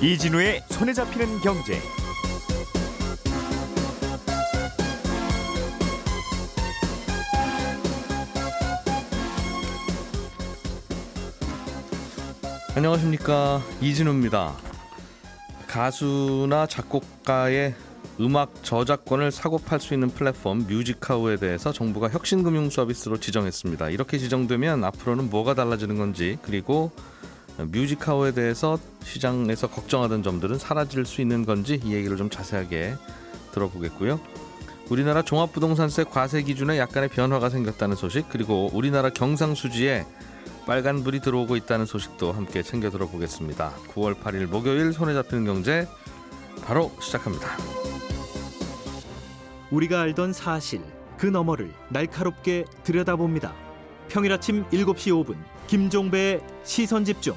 이진우의 손에 잡히는 경제. 안녕하십니까 이진우입니다. 가수나 작곡가의 음악 저작권을 사고 팔 수 있는 플랫폼 뮤직하우에 대해서 정부가 혁신금융 서비스로 지정했습니다. 이렇게 지정되면 앞으로는 뭐가 달라지는 건지 그리고 뮤직하우에 대해서 시장에서 걱정하던 점들은 사라질 수 있는 건지 이 얘기를 좀 자세하게 들어보겠고요. 우리나라 종합부동산세 과세 기준에 약간의 변화가 생겼다는 소식 그리고 우리나라 경상수지에 빨간불이 들어오고 있다는 소식도 함께 챙겨 들어보겠습니다. 9월 8일 목요일 손에 잡히는 경제 바로 시작합니다. 우리가 알던 사실 그 너머를 날카롭게 들여다봅니다. 평일 아침 7시 5분 김종배의 시선 집중.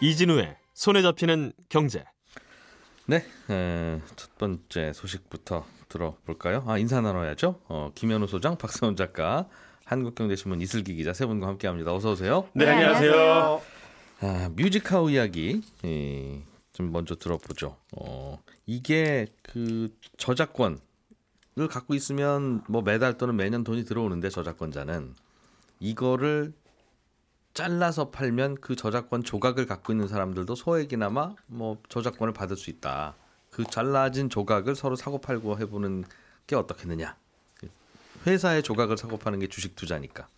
이진우의 손에 잡히는 경제. 네, 에, 첫 번째 소식부터 들어볼까요? 아 인사 나눠야죠. 어, 김현우 소장, 박세훈 작가, 한국경제신문 이슬기 기자 세 분과 함께합니다. 어서 오세요. 네, 안녕하세요. 아, 뮤직하우 이야기 예, 좀 먼저 들어보죠. 어, 이게 그 저작권을 갖고 있으면 뭐 매달 또는 매년 돈이 들어오는데 저작권자는 이거를 잘라서 팔면 그 저작권 조각을 갖고 있는 사람들도 소액이나마 뭐 저작권을 받을 수 있다. 그 잘라진 조각을 서로 사고 팔고 해보는 게 어떻겠느냐. 회사의 조각을 사고 파는 게 주식 투자니까.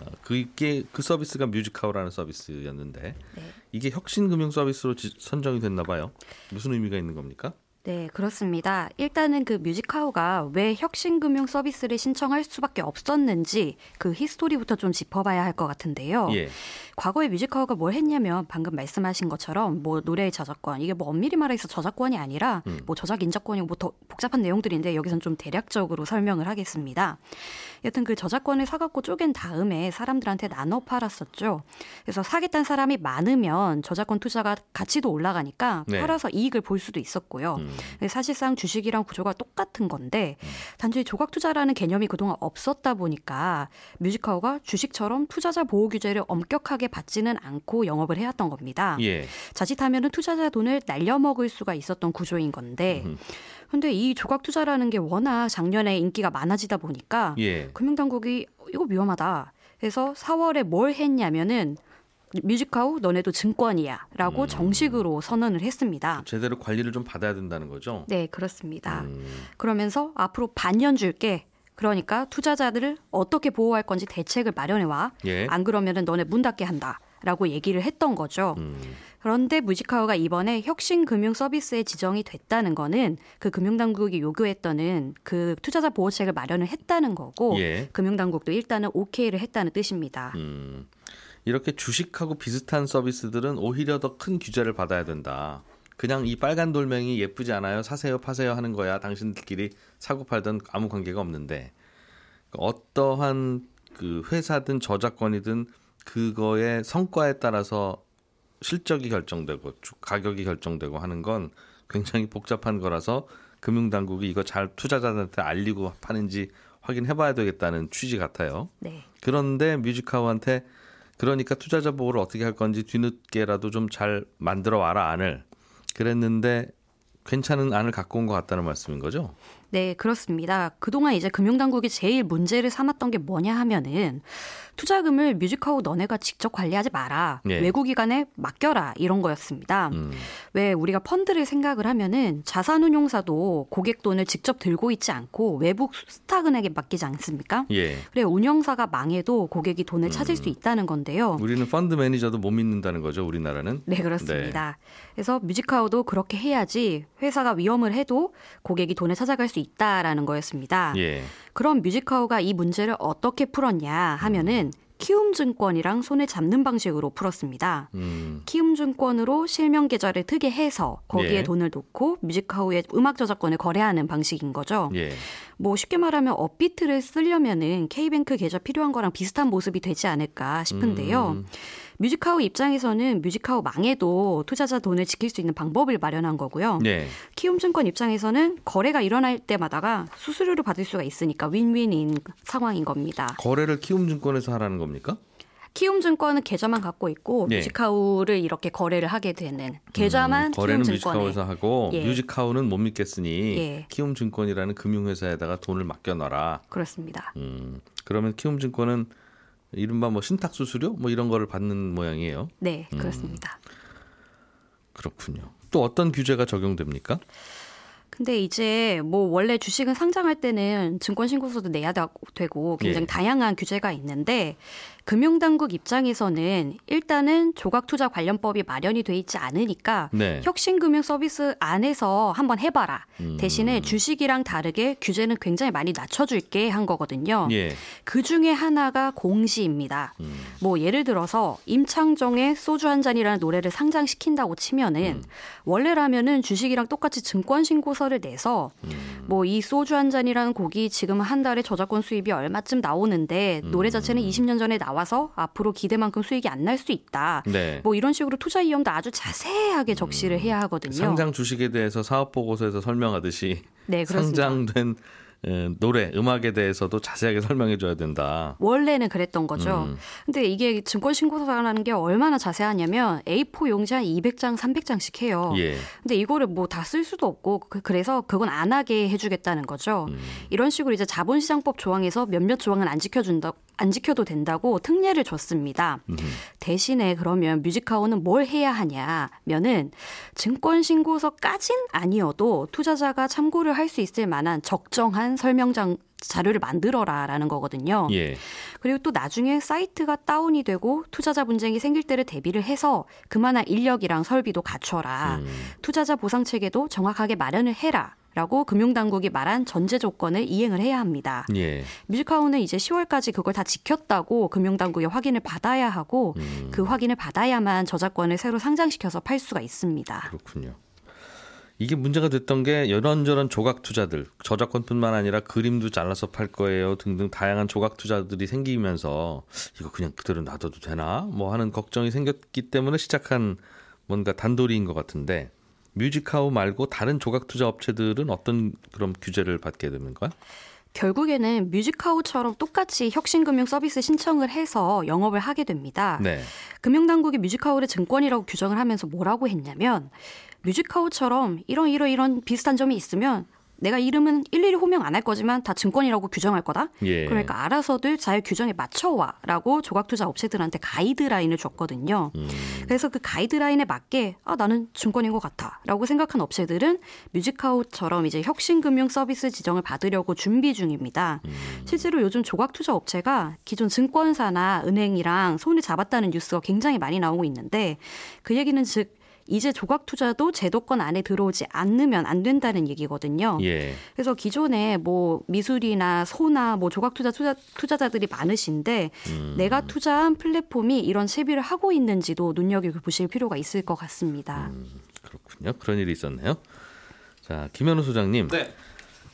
어, 그게 그 서비스가 뮤직카우라는 서비스였는데 네. 이게 혁신 금융 서비스로 지- 선정이 됐나 봐요. 무슨 의미가 있는 겁니까? 네, 그렇습니다. 일단은 그 뮤직카우가 왜 혁신금융 서비스를 신청할 수밖에 없었는지 그 history부터 좀 짚어봐야 할 것 같은데요. 예. 과거에 뮤직카우가 뭘 했냐면 방금 말씀하신 것처럼 뭐 노래의 저작권 이게 뭐 엄밀히 말해서 저작권이 아니라 음. 뭐 저작 인접권이고 뭐 더 복잡한 내용들인데 여기선 좀 대략적으로 설명을 하겠습니다. 여튼 그 저작권을 사갖고 쪼갠 다음에 사람들한테 나눠 팔았었죠. 그래서 사겠다는 사람이 많으면 저작권 투자가 가치도 올라가니까 네. 팔아서 이익을 볼 수도 있었고요. 음. 근데 사실상 주식이랑 구조가 똑같은 건데 단지 조각 투자라는 개념이 그동안 없었다 보니까 뮤직하우가 주식처럼 투자자 보호 규제를 엄격하게 받지는 않고 영업을 해왔던 겁니다. 예. 자칫하면은 투자자 돈을 날려먹을 수가 있었던 구조인 건데 근데 이 조각 투자라는 게 워낙 작년에 인기가 많아지다 보니까 예. 금융당국이 이거 위험하다. 해서 4월에 뭘 했냐면은 뮤직하우 너네도 증권이야라고 음. 정식으로 선언을 했습니다. 제대로 관리를 좀 받아야 된다는 거죠. 네, 그렇습니다. 음. 그러면서 앞으로 반년 줄게. 그러니까 투자자들을 어떻게 보호할 건지 대책을 마련해 와. 예. 안 그러면은 너네 문 닫게 한다. 라고 얘기를 했던 거죠. 음. 그런데 뮤직하우가 이번에 혁신 금융 서비스에 지정이 됐다는 거는 그 금융당국이 요구했던 그 투자자 보호책을 마련을 했다는 거고 예. 금융당국도 일단은 오케이를 했다는 뜻입니다. 음. 이렇게 주식하고 비슷한 서비스들은 오히려 더 큰 규제를 받아야 된다. 그냥 이 빨간 돌멩이 예쁘지 않아요? 사세요, 파세요 하는 거야. 당신들끼리 사고 팔던 아무 관계가 없는데 어떠한 그 회사든 저작권이든 그거의 성과에 따라서 실적이 결정되고 주- 가격이 결정되고 하는 건 굉장히 복잡한 거라서 금융당국이 이거 잘 투자자들한테 알리고 파는지 확인해 봐야 되겠다는 취지 같아요. 네. 그런데 뮤직하우한테 그러니까 투자자 보호를 어떻게 할 건지 뒤늦게라도 좀 잘 만들어 와라 안을 그랬는데 괜찮은 안을 갖고 온 것 같다는 말씀인 거죠? 네, 그렇습니다. 그동안 이제 금융당국이 제일 문제를 삼았던 게 뭐냐 하면은 투자금을 뮤직하우 너네가 직접 관리하지 마라. 예. 외국기관에 맡겨라. 이런 거였습니다. 음. 왜 우리가 펀드를 생각을 하면은 자산운용사도 고객 돈을 직접 들고 있지 않고 외국 스타은행에 맡기지 않습니까? 예. 그래 운영사가 망해도 고객이 돈을 찾을 수 있다는 건데요. 우리는 펀드 매니저도 못 믿는다는 거죠, 우리나라는. 네, 그렇습니다. 그래서 뮤직하우도 그렇게 해야지 회사가 위험을 해도 고객이 돈을 찾아갈 수 있다라는 거였습니다. 예. 그럼 뮤직카우가 이 문제를 어떻게 풀었냐 하면은 키움증권이랑 손을 잡는 방식으로 풀었습니다. 음. 키움증권으로 실명 계좌를 트게 해서 거기에 예. 돈을 넣고 뮤직카우의 음악 저작권을 거래하는 방식인 거죠. 예. 뭐 쉽게 말하면 업비트를 쓰려면은 K뱅크 계좌 필요한 거랑 비슷한 모습이 되지 않을까 싶은데요. 음. 뮤직카우 입장에서는 뮤직카우 망해도 투자자 돈을 지킬 수 있는 방법을 마련한 거고요. 네. 키움증권 입장에서는 거래가 일어날 때마다가 수수료를 받을 수가 있으니까 윈윈인 상황인 겁니다. 거래를 키움증권에서 하라는 겁니까? 키움증권은 계좌만 갖고 있고 예. 뮤직하우를 이렇게 거래를 하게 되는 계좌만 음, 거래는 키움증권에 뮤직하우에서 하고 예. 뮤직하우는 못 믿겠으니 예. 키움증권이라는 금융회사에다가 돈을 맡겨놔라. 그렇습니다. 음, 그러면 키움증권은 이른바 뭐 신탁 수수료 뭐 이런 거를 받는 모양이에요. 네, 음. 그렇습니다. 그렇군요. 또 어떤 규제가 적용됩니까? 근데 이제 뭐 원래 주식은 상장할 때는 증권 신고서도 내야 되고 굉장히 예. 다양한 규제가 있는데 금융당국 입장에서는 일단은 조각투자 관련법이 마련이 돼 있지 않으니까 네. 혁신금융 서비스 안에서 한번 해봐라. 음. 대신에 주식이랑 다르게 규제는 굉장히 많이 낮춰줄게 한 거거든요. 예. 그 중에 하나가 공시입니다. 음. 뭐 예를 들어서 임창정의 소주 한 잔이라는 노래를 상장시킨다고 치면은 음. 원래라면은 주식이랑 똑같이 증권 신고서를 내서 음. 뭐 이 소주 한 잔이라는 곡이 지금 한 달에 저작권 수입이 얼마쯤 나오는데 음. 노래 자체는 20년 전에 나와서 앞으로 기대만큼 수익이 안 날 수 있다. 네. 뭐 이런 식으로 투자 이용도 아주 자세하게 적시를 해야 하거든요. 상장 주식에 대해서 사업 보고서에서 설명하듯이 네, 그렇습니다. 상장된 에, 노래, 음악에 대해서도 자세하게 설명해 줘야 된다. 원래는 그랬던 거죠. 음. 근데 이게 증권 신고서라는 게 얼마나 자세하냐면 A4 용지 한 200장, 300장씩 해요. 예. 근데 이거를 뭐 다 쓸 수도 없고 그- 그래서 그건 안 하게 해주겠다는 거죠. 음. 이런 식으로 이제 자본시장법 조항에서 몇몇 조항은 안 지켜준다, 안 지켜도 된다고 특례를 줬습니다. 음. 대신에 그러면 뮤직하우는 뭘 해야 하냐면은 증권 신고서까진 아니어도 투자자가 참고를 할 수 있을 만한 적정한 설명장 자료를 만들어라라는 거거든요. 예. 그리고 또 나중에 사이트가 다운이 되고 투자자 분쟁이 생길 때를 대비를 해서 그만한 인력이랑 설비도 갖춰라. 음. 투자자 보상 체계도 정확하게 마련을 해라. 라고 금융당국이 말한 전제 조건을 이행을 해야 합니다. 예. 뮤직하우는 이제 10월까지 그걸 다 지켰다고 금융당국의 확인을 받아야 하고 음. 그 확인을 받아야만 저작권을 새로 상장시켜서 팔 수가 있습니다. 그렇군요. 이게 문제가 됐던 게 이런저런 조각 투자들, 저작권뿐만 아니라 그림도 잘라서 팔 거예요 등등 다양한 조각 투자들이 생기면서 이거 그냥 그대로 놔둬도 되나? 뭐 하는 걱정이 생겼기 때문에 시작한 뭔가 단도리인 것 같은데 뮤직카우 말고 다른 조각 투자 업체들은 어떤 그런 규제를 받게 됩니까? 결국에는 뮤직카우처럼 똑같이 혁신금융 서비스 신청을 해서 영업을 하게 됩니다. 네. 금융당국이 뮤직카우를 증권이라고 규정을 하면서 뭐라고 했냐면 뮤직카우처럼 이런 이런 이런 비슷한 점이 있으면 내가 이름은 일일이 호명 안 할 거지만 다 증권이라고 규정할 거다. 예. 그러니까 알아서들 자유 규정에 맞춰와라고 조각투자 업체들한테 가이드라인을 줬거든요. 음. 그래서 그 가이드라인에 맞게 아 나는 증권인 것 같아라고 생각한 업체들은 뮤직하우처럼 이제 혁신금융 서비스 지정을 받으려고 준비 중입니다. 음. 실제로 요즘 조각투자 업체가 기존 증권사나 은행이랑 손을 잡았다는 뉴스가 굉장히 많이 나오고 있는데 그 얘기는 즉 이제 조각 투자도 제도권 안에 들어오지 않으면 안 된다는 얘기거든요. 예. 그래서 기존에 뭐 미술이나 소나 뭐 조각 투자 투자 투자자들이 많으신데 음. 내가 투자한 플랫폼이 이런 채비를 하고 있는지도 눈여겨 보실 필요가 있을 것 같습니다. 음. 그렇군요. 그런 일이 있었네요. 자, 김현우 소장님. 네.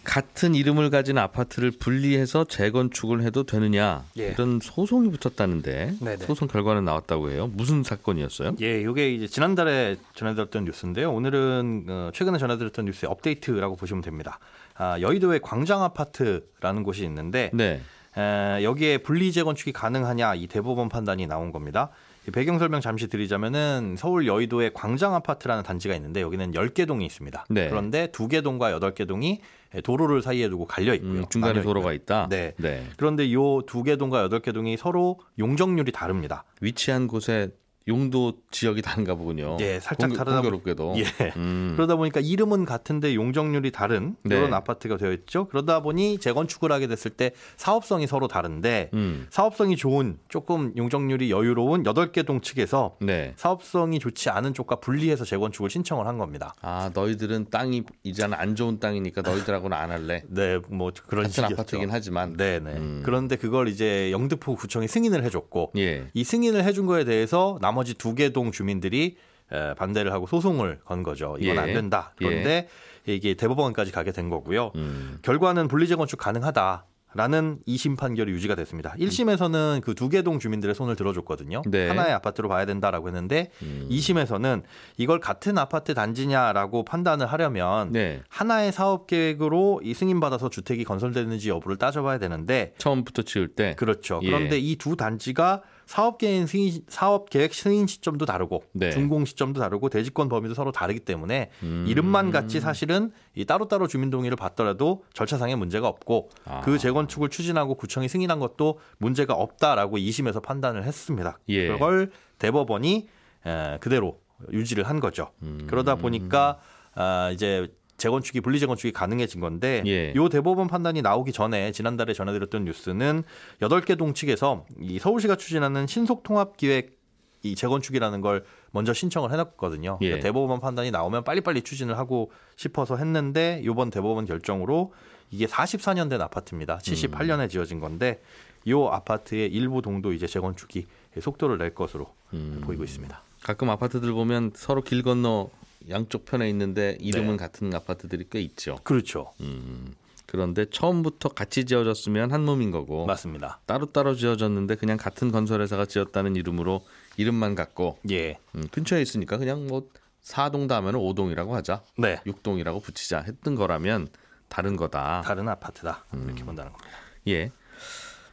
같은 이름을 가진 아파트를 분리해서 재건축을 해도 되느냐 예. 이런 소송이 붙었다는데 네네. 소송 결과는 나왔다고 해요. 무슨 사건이었어요? 예, 이게 이제 지난달에 전해드렸던 뉴스인데요. 오늘은 어, 최근에 전해드렸던 뉴스의 업데이트라고 보시면 됩니다. 아, 여의도의 광장 아파트라는 곳이 있는데 네. 에, 여기에 분리 재건축이 가능하냐 이 대법원 판단이 나온 겁니다. 이 배경 설명 잠시 드리자면은 서울 여의도에 광장 아파트라는 단지가 있는데 여기는 10개 동이 있습니다. 네. 그런데 2개 동과 8개 동이 도로를 사이에 두고 갈려 있고요. 음, 중간에 도로가. 있다. 네. 네. 그런데 요 두 개 동과 여덟 개 동이 서로 용적률이 다릅니다. 위치한 곳에 용도 지역이 다른가 보군요. 예, 살짝 공교- 다르다 보- 공교롭게도. 예. 음. 그러다 보니까 이름은 같은데 용적률이 다른 네. 그런 아파트가 되어 있죠. 그러다 보니 재건축을 하게 됐을 때 사업성이 서로 다른데 음. 사업성이 좋은 조금 용적률이 여유로운 여덟 개 동 측에서 네. 사업성이 좋지 않은 쪽과 분리해서 재건축을 신청을 한 겁니다. 아 너희들은 땅이 이제는 안 좋은 땅이니까 너희들하고는 안 할래. 네, 뭐 그런 같은 식이었죠. 아파트이긴 하지만. 네, 네. 음. 그런데 그걸 이제 영등포 구청이 승인을 해줬고 예. 이 승인을 해준 거에 대해서 나머지 두 개 동 주민들이 에, 반대를 하고 소송을 건 거죠. 이건 예. 안 된다. 그런데 이게 대법원까지 가게 된 거고요. 음. 결과는 분리 재건축 가능하다. 라는 2심 판결이 유지가 됐습니다. 1심에서는 그 두 개 동 주민들의 손을 들어줬거든요. 네. 하나의 아파트로 봐야 된다라고 했는데 음. 2심에서는 이걸 같은 아파트 단지냐라고 판단을 하려면 네. 하나의 사업 계획으로 이 승인받아서 주택이 건설되는지 여부를 따져봐야 되는데 처음부터 지을 때 그렇죠. 예. 그런데 이두 단지가 사업 계획 승인 사업 계획 승인 시점도 다르고 네. 준공 시점도 다르고 대지권 범위도 서로 다르기 때문에 음. 이름만 같이 사실은 이 따로따로 주민 동의를 받더라도 절차상의 문제가 없고 아. 그 재건축을 추진하고 구청이 승인한 것도 문제가 없다라고 2심에서 판단을 했습니다. 예. 그걸 대법원이 에, 그대로 유지를 한 거죠. 음. 그러다 보니까 아, 이제 재건축이 분리 재건축이 가능해진 건데 예. 요 대법원 판단이 나오기 전에 지난달에 전해드렸던 뉴스는 여덟 개 동측에서 이 서울시가 추진하는 신속 통합 기획 이 재건축이라는 걸 먼저 신청을 해놨거든요. 예. 그러니까 대법원 판단이 나오면 빨리빨리 추진을 하고 싶어서 했는데 이번 대법원 결정으로 이게 44년 된 아파트입니다. 78년에 지어진 건데 이 아파트의 일부 동도 이제 재건축이 속도를 낼 것으로 음. 보이고 있습니다. 가끔 아파트들 보면 서로 길 건너 양쪽 편에 있는데 이름은 네. 같은 아파트들이 꽤 있죠. 그렇죠. 음. 그런데 처음부터 같이 지어졌으면 한 몸인 거고 맞습니다. 따로따로 지어졌는데 그냥 같은 건설회사가 지었다는 이름으로 이름만 갖고 예. 음, 근처에 있으니까 그냥 뭐 4동 다음에는 5동이라고 하자. 네. 6동이라고 붙이자 했던 거라면 다른 거다. 다른 아파트다. 음. 이렇게 본다는 겁니다. 예.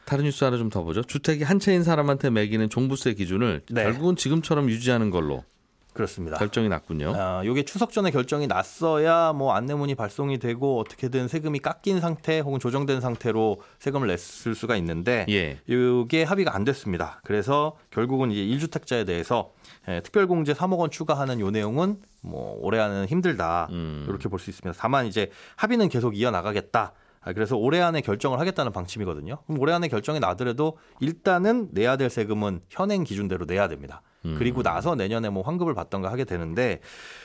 다른 뉴스 하나 좀 더 보죠. 주택이 한 채인 사람한테 매기는 종부세 기준을 네. 결국은 지금처럼 유지하는 걸로 그렇습니다. 결정이 났군요. 아, 요게 추석 전에 결정이 났어야 뭐 안내문이 발송이 되고 어떻게든 세금이 깎인 상태 혹은 조정된 상태로 세금을 냈을 수가 있는데 예. 이게 합의가 안 됐습니다. 그래서 결국은 이제 1주택자에 대해서 예, 특별공제 3억 원 추가하는 요 내용은 뭐 올해 안은 힘들다 음. 이렇게 볼 수 있습니다. 다만 이제 합의는 계속 이어 나가겠다. 아, 그래서 올해 안에 결정을 하겠다는 방침이거든요. 그럼 올해 안에 결정이 나더라도 일단은 내야 될 세금은 현행 기준대로 내야 됩니다. 음. 그리고 나서 내년에 뭐 환급을 받던가 하게 되는데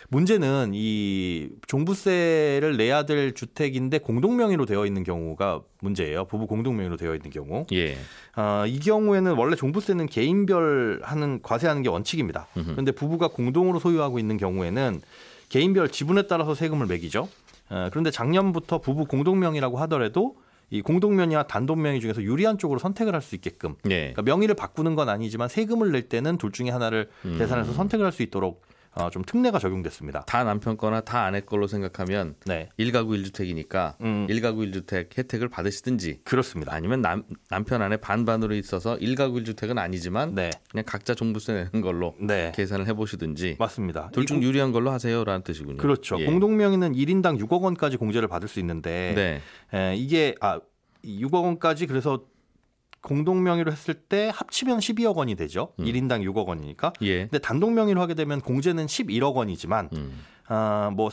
문제는 이 종부세를 내야 될 주택인데 공동 명의로 되어 있는 경우가 문제예요. 부부 공동 명의로 되어 있는 경우. 예. 아, 이 경우에는 원래 종부세는 개인별 하는 과세하는 게 원칙입니다. 음흠. 그런데 부부가 공동으로 소유하고 있는 경우에는 개인별 지분에 따라서 세금을 매기죠. 어, 그런데 작년부터 부부 공동명의라고 하더라도 이 공동명의와 단독명의 중에서 유리한 쪽으로 선택을 할 수 있게끔 예. 그러니까 명의를 바꾸는 건 아니지만 세금을 낼 때는 둘 중에 하나를 음. 계산해서 선택을 할 수 있도록 어, 좀 특례가 적용됐습니다. 다 남편 거나 다 아내 걸로 생각하면 네, 1가구 1주택이니까 음. 1가구 1주택 혜택을 받으시든지 그렇습니다. 아니면 남, 남편 아내 반반으로 있어서 1가구 1주택은 아니지만 네, 그냥 각자 종부세 내는 걸로 네, 계산을 해보시든지 맞습니다. 둘이중 공- 유리한 걸로 하세요라는 뜻이군요. 그렇죠. 예. 공동명의는 1인당 6억 원까지 공제를 받을 수 있는데 네. 에, 이게 아 6억 원까지 그래서 공동 명의로 했을 때 합치면 12억 원이 되죠. 음. 1인당 6억 원이니까. 예. 근데 단독 명의로 하게 되면 공제는 11억 원이지만 음. 아, 뭐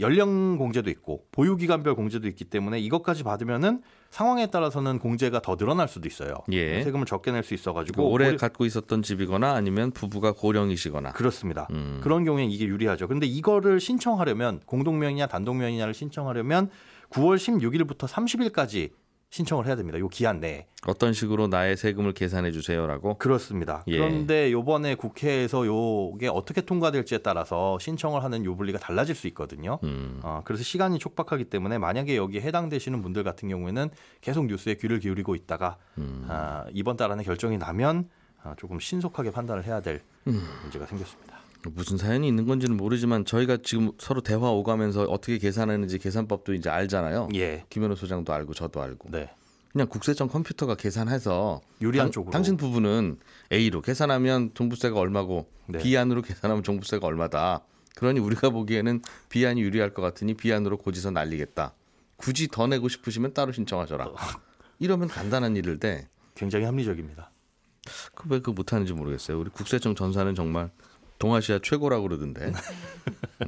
연령 공제도 있고 보유 기간별 공제도 있기 때문에 이것까지 받으면은 상황에 따라서는 공제가 더 늘어날 수도 있어요. 예. 세금을 적게 낼 수 있어 그 가지고 오래 갖고 있었던 집이거나 아니면 부부가 고령이시거나. 그렇습니다. 음. 그런 경우에 이게 유리하죠. 그런데 이거를 신청하려면 공동명의냐 단독명의냐를 신청하려면 9월 16일부터 30일까지 신청을 해야 됩니다. 요 기한 내에. 어떤 식으로 나의 세금을 계산해 주세요라고. 그렇습니다. 예. 그런데 요번에 국회에서 요게 어떻게 통과될지에 따라서 신청을 하는 요 분리가 달라질 수 있거든요. 음. 어, 그래서 시간이 촉박하기 때문에 만약에 여기에 해당되시는 분들 같은 경우에는 계속 뉴스에 귀를 기울이고 있다가 음. 아, 이번 달 안에 결정이 나면 아, 조금 신속하게 판단을 해야 될 음. 문제가 생겼습니다. 무슨 사연이 있는 건지는 모르지만 저희가 지금 서로 대화 오가면서 어떻게 계산하는지 계산법도 이제 알잖아요. 예. 김현우 소장도 알고 저도 알고. 네. 그냥 국세청 컴퓨터가 계산해서 유리한 당, 쪽으로. 당신 부부는 A로 계산하면 종부세가 얼마고 네. B안으로 계산하면 종부세가 얼마다. 그러니 우리가 보기에는 B안이 유리할 것 같으니 B안으로 고지서 날리겠다. 굳이 더 내고 싶으시면 따로 신청하셔라. 이러면 간단한 일을 돼. 굉장히 합리적입니다. 그 왜 그 못하는지 모르겠어요. 우리 국세청 전사는 정말 동아시아 최고라고 그러던데.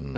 음.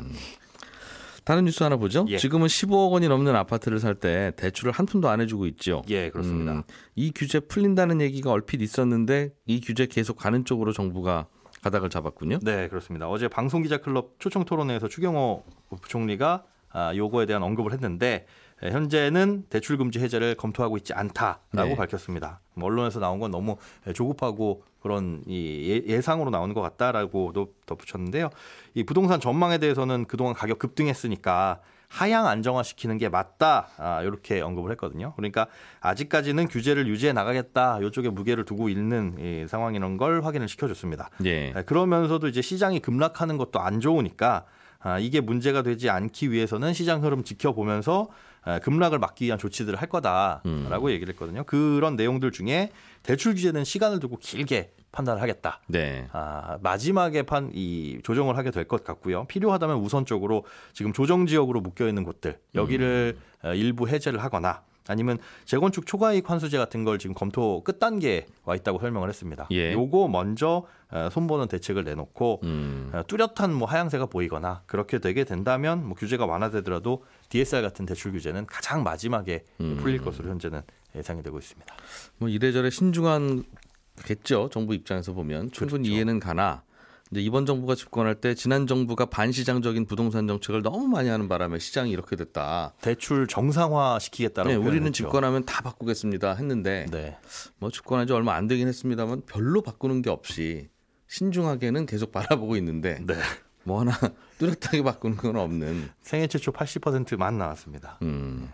다른 뉴스 하나 보죠. 예. 지금은 15억 원이 넘는 아파트를 살 때 대출을 한 푼도 안 해주고 있죠. 예, 그렇습니다. 음, 이 규제 풀린다는 얘기가 얼핏 있었는데 이 규제 계속 가는 쪽으로 정부가 가닥을 잡았군요. 네, 그렇습니다. 어제 방송기자클럽 초청 토론회에서 추경호 부총리가 아, 요거에 대한 언급을 했는데 예, 현재는 대출 금지 해제를 검토하고 있지 않다라고 네. 밝혔습니다. 뭐 언론에서 나온 건 너무 조급하고 그런 이 예- 예상으로 나오는 것 같다라고도 덧붙였는데요. 이 부동산 전망에 대해서는 그동안 가격 급등했으니까 하향 안정화시키는 게 맞다 아, 이렇게 언급을 했거든요. 그러니까 아직까지는 규제를 유지해 나가겠다 이쪽에 무게를 두고 있는 이 상황이라는 걸 확인을 시켜줬습니다. 예. 아, 그러면서도 이제 시장이 급락하는 것도 안 좋으니까 아, 이게 문제가 되지 않기 위해서는 시장 흐름 지켜보면서 아, 급락을 막기 위한 조치들을 할 거다라고 얘기를 했거든요. 그런 내용들 중에 대출 규제는 시간을 두고 길게 판단을 하겠다. 네. 아, 마지막에 판 이 조정을 하게 될 것 같고요. 필요하다면 우선적으로 지금 조정 지역으로 묶여 있는 곳들 여기를 어, 일부 해제를 하거나 아니면 재건축 초과이익 환수제 같은 걸 지금 검토 끝 단계에 와 있다고 설명을 했습니다. 예. 요거 먼저 어, 손보는 대책을 내놓고 음. 어, 뚜렷한 뭐 하향세가 보이거나 그렇게 되게 된다면 뭐 규제가 완화되더라도 DSR 같은 대출 규제는 가장 마지막에 풀릴 것으로 현재는 예상이 되고 있습니다. 뭐 이래저래 신중한 겠죠. 정부 입장에서 보면 충분히 그렇죠. 이해는 가나 이제 이번 정부가 집권할 때 지난 정부가 반시장적인 부동산 정책을 너무 많이 하는 바람에 시장이 이렇게 됐다. 대출 정상화 시키겠다라고 네, 우리는. 집권하면 다 바꾸겠습니다 했는데 네. 뭐 집권한 지 얼마 안 되긴 했습니다만 별로 바꾸는 게 없이 신중하게는 계속 바라보고 있는데 네. 뭐 하나 뚜렷하게 바꾸는 건 없는 생애 최초 80%만 나왔습니다. 음,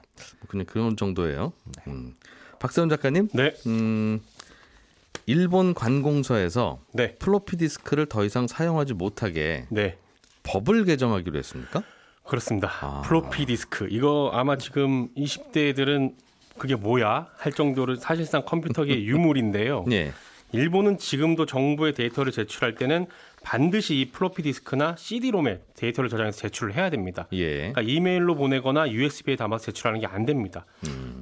그냥 그런 정도예요. 음. 박세훈 작가님, 네, 음, 일본 관공서에서 네, 플로피 디스크를 더 이상 사용하지 못하게 네. 법을 개정하기로 했습니까? 그렇습니다. 아. 플로피 디스크 이거 아마 지금 20대들은 그게 뭐야 할 정도로 사실상 컴퓨터계의 유물인데요. 예. 일본은 지금도 정부의 데이터를 제출할 때는 반드시 이 플로피 디스크나 CD-ROM에 데이터를 저장해서 제출을 해야 됩니다. 예. 그러니까 이메일로 보내거나 USB에 담아서 제출하는 게 안 됩니다.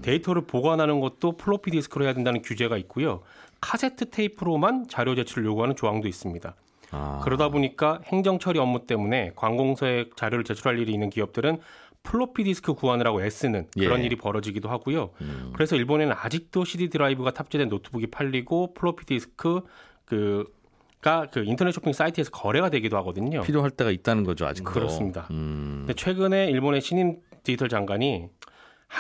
데이터를 보관하는 것도 플로피 디스크로 해야 된다는 규제가 있고요. 카세트 테이프로만 자료 제출을 요구하는 조항도 있습니다. 아, 그러다 보니까 행정 처리 업무 때문에 관공서에 자료를 제출할 일이 있는 기업들은 플로피 디스크 구하느라고 애쓰는 그런 예. 일이 벌어지기도 하고요. 그래서 일본에는 아직도 CD 드라이브가 탑재된 노트북이 팔리고 플로피 디스크 그 가 그 인터넷 쇼핑 사이트에서 거래가 되기도 하거든요. 필요할 때가 있다는 거죠 아직도. 그렇습니다. 음, 근데 최근에 일본의 신임 디지털 장관이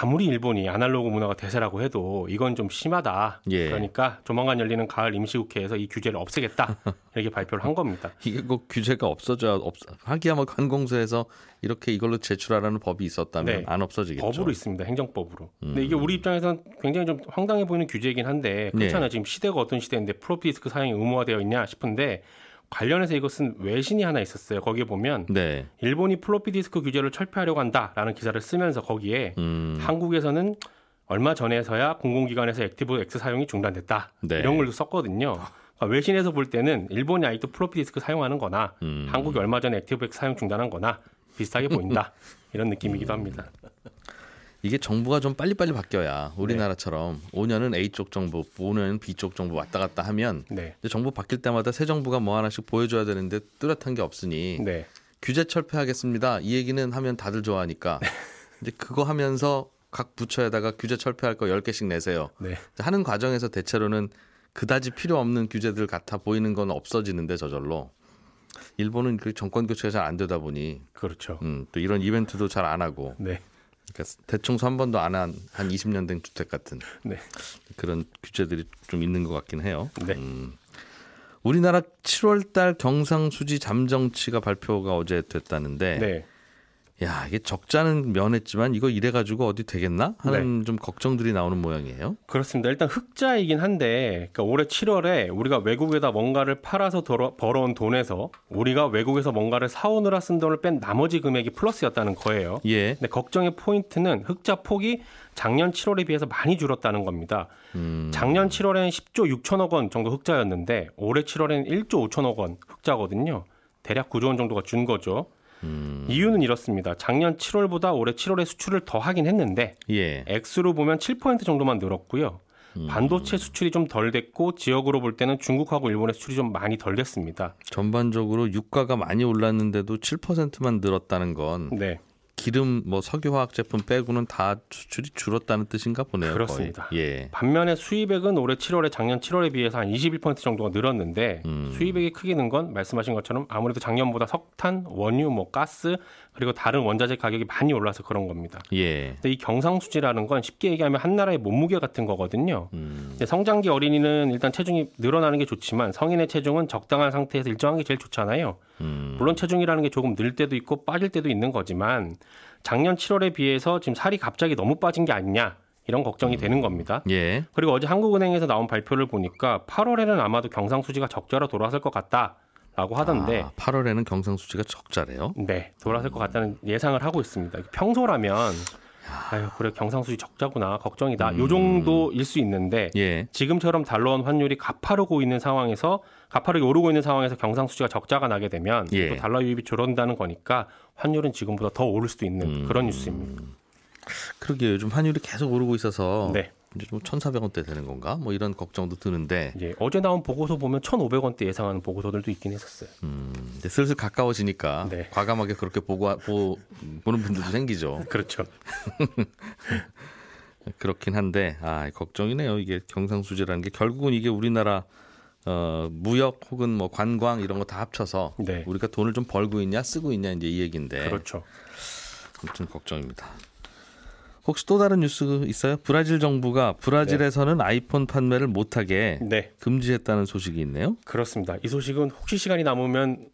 아무리 일본이 아날로그 문화가 대세라고 해도 이건 좀 심하다. 예. 그러니까 조만간 열리는 가을 임시국회에서 이 규제를 없애겠다. 이렇게 발표를 한 겁니다. 이게 꼭 규제가 없어져 없 하기야 뭐 관공서에서 이렇게 이걸로 제출하라는 법이 있었다면 네. 안 없어지겠죠. 법으로 있습니다. 행정법으로. 근데 음. 이게 우리 입장에서는 굉장히 좀 황당해 보이는 규제이긴 한데 네. 그렇잖아요. 지금 시대가 어떤 시대인데 플로피 디스크 사용이 의무화되어 있냐 싶은데 관련해서 읽은 외신이 하나 있었어요. 거기에 보면 네. 일본이 플로피 디스크 규제를 철폐하려고 한다라는 기사를 쓰면서 거기에 음, 한국에서는 얼마 전에서야 공공기관에서 Active X 사용이 중단됐다. 네. 이런 글도 썼거든요. 그러니까 외신에서 볼 때는 일본이 아직도 플로피 디스크 사용하는 거나 음. 한국이 얼마 전에 Active X 사용 중단한 거나 비슷하게 보인다. 이런 느낌이기도 합니다. 이게 정부가 좀 빨리빨리 바뀌어야 네. 우리나라처럼 5년은 A 쪽 정부, 5년은 B 쪽 정부 왔다 갔다 하면 네. 정부 바뀔 때마다 새 정부가 뭐 하나씩 보여줘야 되는데 뚜렷한 게 없으니 네. 규제 철폐하겠습니다. 이 얘기는 하면 다들 좋아하니까 이제 그거 하면서 각 부처에다가 규제 철폐할 거 10개씩 내세요. 네. 하는 과정에서 대체로는 그다지 필요 없는 규제들 같아 보이는 건 없어지는데 저절로 일본은 그 정권 교체가 잘 안 되다 보니 그렇죠. 음, 또 이런 이벤트도 잘 안 하고 네. 그러니까 대청소 한 번도 안 한 한 20년 된 주택 같은 네. 그런 규제들이 좀 있는 것 같긴 해요. 네. 음. 우리나라 7월달 경상수지 잠정치가 발표가 어제 됐다는데 네. 야 이게 적자는 면했지만 이거 이래 가지고 어디 되겠나 하는 네. 좀 걱정들이 나오는 모양이에요. 그렇습니다. 일단 흑자이긴 한데 그러니까 올해 7월에 우리가 외국에다 뭔가를 팔아서 벌어, 벌어온 돈에서 우리가 외국에서 뭔가를 사오느라 쓴 돈을 뺀 나머지 금액이 플러스였다는 거예요. 예. 근데 걱정의 포인트는 흑자 폭이 작년 7월에 비해서 많이 줄었다는 겁니다. 음. 작년 7월에는 10조 6천억 원 정도 흑자였는데 올해 7월에는 1조 5천억 원 흑자거든요. 대략 9조 원 정도가 준 거죠. 음. 이유는 이렇습니다. 작년 7월보다 올해 7월에 수출을 더 하긴 했는데 예. 액수로 보면 7% 정도만 늘었고요. 음. 반도체 수출이 좀 덜 됐고 지역으로 볼 때는 중국하고 일본의 수출이 좀 많이 덜 됐습니다. 전반적으로 유가가 많이 올랐는데도 7%만 늘었다는 건 네. 기름 뭐 석유화학 제품 빼고는 다 수출이 줄었다는 뜻인가 보네요. 그렇습니다. 거의. 예. 반면에 수입액은 올해 7월에 작년 7월에 비해서 한 21% 정도가 늘었는데 음. 수입액이 크게 는 건 말씀하신 것처럼 아무래도 작년보다 석탄, 원유, 뭐 가스 그리고 다른 원자재 가격이 많이 올라서 그런 겁니다. 예. 근데 이 경상수지라는 건 쉽게 얘기하면 한 나라의 몸무게 같은 거거든요. 음. 근데 성장기 어린이는 일단 체중이 늘어나는 게 좋지만 성인의 체중은 적당한 상태에서 일정한 게 제일 좋잖아요. 음. 물론 체중이라는 게 조금 늘 때도 있고 빠질 때도 있는 거지만 작년 7월에 비해서 지금 살이 갑자기 너무 빠진 게 아니냐 이런 걱정이 되는 겁니다. 예. 그리고 어제 한국은행에서 나온 발표를 보니까 8월에는 아마도 경상수지가 적자로 돌아설 것 같다 라고 하던데 아, 8월에는 경상수지가 적자래요. 네 돌아설 것 같다는 예상을 하고 있습니다. 평소라면 아유 그래 경상수지 적자구나 걱정이다 요 정도일 수 있는데 예. 지금처럼 달러원 환율이 가파르고 있는 상황에서 가파르게 오르고 있는 상황에서 경상수지가 적자가 나게 되면 예. 또 달러 유입이 줄어든다는 거니까 환율은 지금보다 더 오를 수도 있는 음. 그런 뉴스입니다. 그러게 요즘 환율이 계속 오르고 있어서 네. 이제 좀 1,400원대 되는 건가? 뭐 이런 걱정도 드는데 이제 어제 나온 보고서 보면 1,500원대 예상하는 보고서들도 있긴 했었어요. 음, 이제 슬슬 가까워지니까 네. 과감하게 그렇게 보고 보, 보는 분들도 생기죠. 그렇죠. 그렇긴 한데 아 걱정이네요. 이게 경상수지라는 게 결국은 이게 우리나라 어, 무역 혹은 뭐 관광 이런 거 다 합쳐서 네. 우리가 돈을 좀 벌고 있냐 쓰고 있냐 이제 이 얘기인데 그렇죠. 아무튼 걱정입니다. 혹시 또 다른 뉴스 있어요? 브라질 정부가 브라질에서는 아이폰 판매를 못하게 네, 금지했다는 소식이 있네요. 그렇습니다. 이 소식은 혹시 시간이 남으면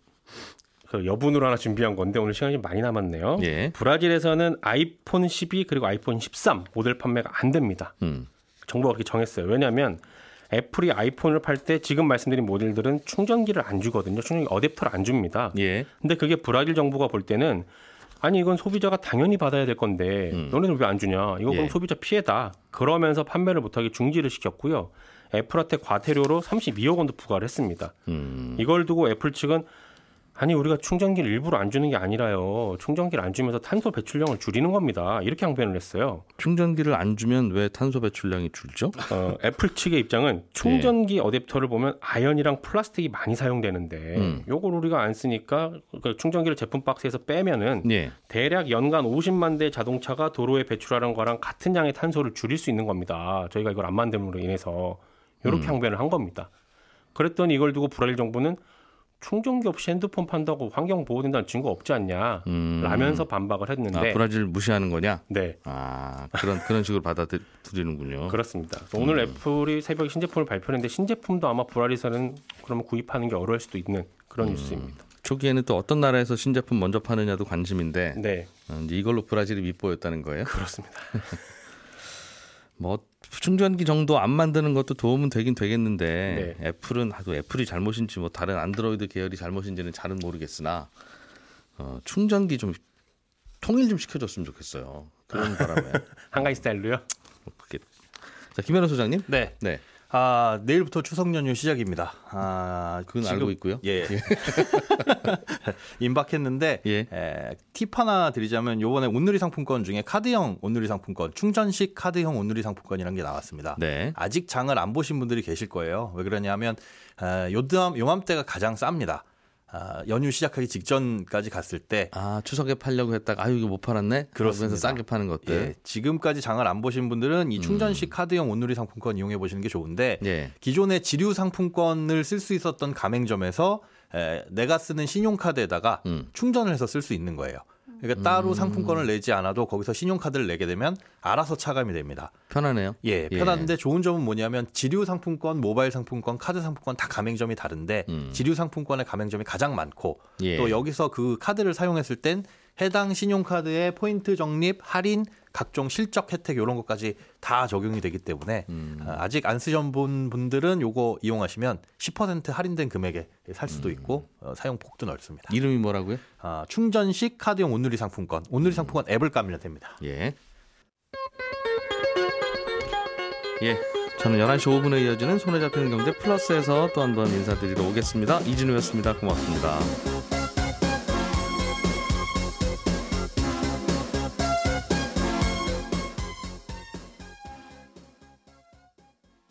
그 여분으로 하나 준비한 건데 오늘 시간이 좀 많이 남았네요. 예. 브라질에서는 아이폰 12 그리고 아이폰 13 모델 판매가 안 됩니다. 음. 정부가 그렇게 정했어요. 왜냐하면 애플이 아이폰을 팔 때 지금 말씀드린 모델들은 충전기를 안 주거든요. 충전기 어댑터를 안 줍니다. 예. 근데 그게 브라질 정부가 볼 때는 아니 이건 소비자가 당연히 받아야 될 건데 음. 너네는 왜 안 주냐? 이거 그럼 예. 소비자 피해다. 그러면서 판매를 못하게 중지를 시켰고요. 애플한테 과태료로 32억 원도 부과를 했습니다. 음. 이걸 두고 애플 측은 아니 우리가 충전기를 일부러 안 주는 게 아니라요. 충전기를 안 주면서 탄소 배출량을 줄이는 겁니다. 이렇게 항변을 했어요. 충전기를 안 주면 왜 탄소 배출량이 줄죠? 어, 애플 측의 입장은 충전기 어댑터를 보면 아연이랑 플라스틱이 많이 사용되는데 음. 요걸 우리가 안 쓰니까 그 충전기를 제품 박스에서 빼면은 예. 대략 연간 50만 대 자동차가 도로에 배출하는 거랑 같은 양의 탄소를 줄일 수 있는 겁니다. 저희가 이걸 안 만듦으로 인해서 이렇게 음. 항변을 한 겁니다. 그랬더니 이걸 두고 브라질 정부는 충전기 없이 핸드폰 판다고 환경 보호된다는 증거 없지 않냐 음. 라면서 반박을 했는데 아, 브라질 무시하는 거냐? 네 아 그런 그런 식으로 받아들이는군요. 그렇습니다. 오늘 음. 애플이 새벽에 신제품을 발표했는데 신제품도 아마 브라질에서는 그러면 구입하는 게 어려울 수도 있는 음. 그런 뉴스입니다. 초기에는 또 어떤 나라에서 신제품 먼저 파느냐도 관심인데 네 어, 이제 이걸로 브라질이 밑보였다는 거예요. 그렇습니다. 뭐 충전기 정도 안 만드는 것도 도움은 되긴 되겠는데 네. 애플은 하도 애플이 잘못인지 뭐 다른 안드로이드 계열이 잘못인지는 잘은 모르겠으나 어, 충전기 좀 통일 좀 시켜줬으면 좋겠어요. 그런 바람에 한가위 스타일로요. 뭐 그게 자 김현우 소장님, 네. 네, 아, 내일부터 추석 연휴 시작입니다. 아, 그건 지금- 알고 있고요. 예. 임박했는데 예. 에, 팁 하나 드리자면 요번에 온누리 상품권 중에 카드형 온누리 상품권, 충전식 카드형 온누리 상품권이라는 게 나왔습니다. 네, 아직 장을 안 보신 분들이 계실 거예요. 왜 그러냐면 에, 요맘 요맘때가 가장 쌉니다. 아, 연휴 시작하기 직전까지 갔을 때 아 추석에 팔려고 했다가 아유 이거 못 팔았네. 그렇습니다. 그러면서 싸게 파는 것들. 예, 지금까지 장을 안 보신 분들은 이 충전식 카드형 온누리 상품권 이용해 보시는 게 좋은데 예. 기존의 지류 상품권을 쓸 수 있었던 가맹점에서 에, 내가 쓰는 신용카드에다가 음. 충전을 해서 쓸 수 있는 거예요. 그러니까 따로 상품권을 내지 않아도 거기서 신용카드를 내게 되면 알아서 차감이 됩니다. 편하네요. 예, 편한데 좋은 점은 뭐냐면 지류 상품권, 모바일 상품권, 카드 상품권 다 가맹점이 다른데 음. 지류 상품권의 가맹점이 가장 많고 예. 또 여기서 그 카드를 사용했을 땐 해당 신용카드의 포인트 적립, 할인, 각종 실적 혜택 이런 것까지 다 적용이 되기 때문에 음. 아, 아직 안 쓰셔본 분들은 요거 이용하시면 10% 할인된 금액에 살 음. 수도 있고 어, 사용 폭도 넓습니다. 이름이 뭐라고요? 아, 충전식 카드용 온누리 상품권, 온누리 상품권 앱을 까면 됩니다. 예. 예. 저는 11시 5분에 이어지는 손에 잡히는 경제 플러스에서 또 한 번 인사드리러 오겠습니다. 이진우였습니다. 고맙습니다.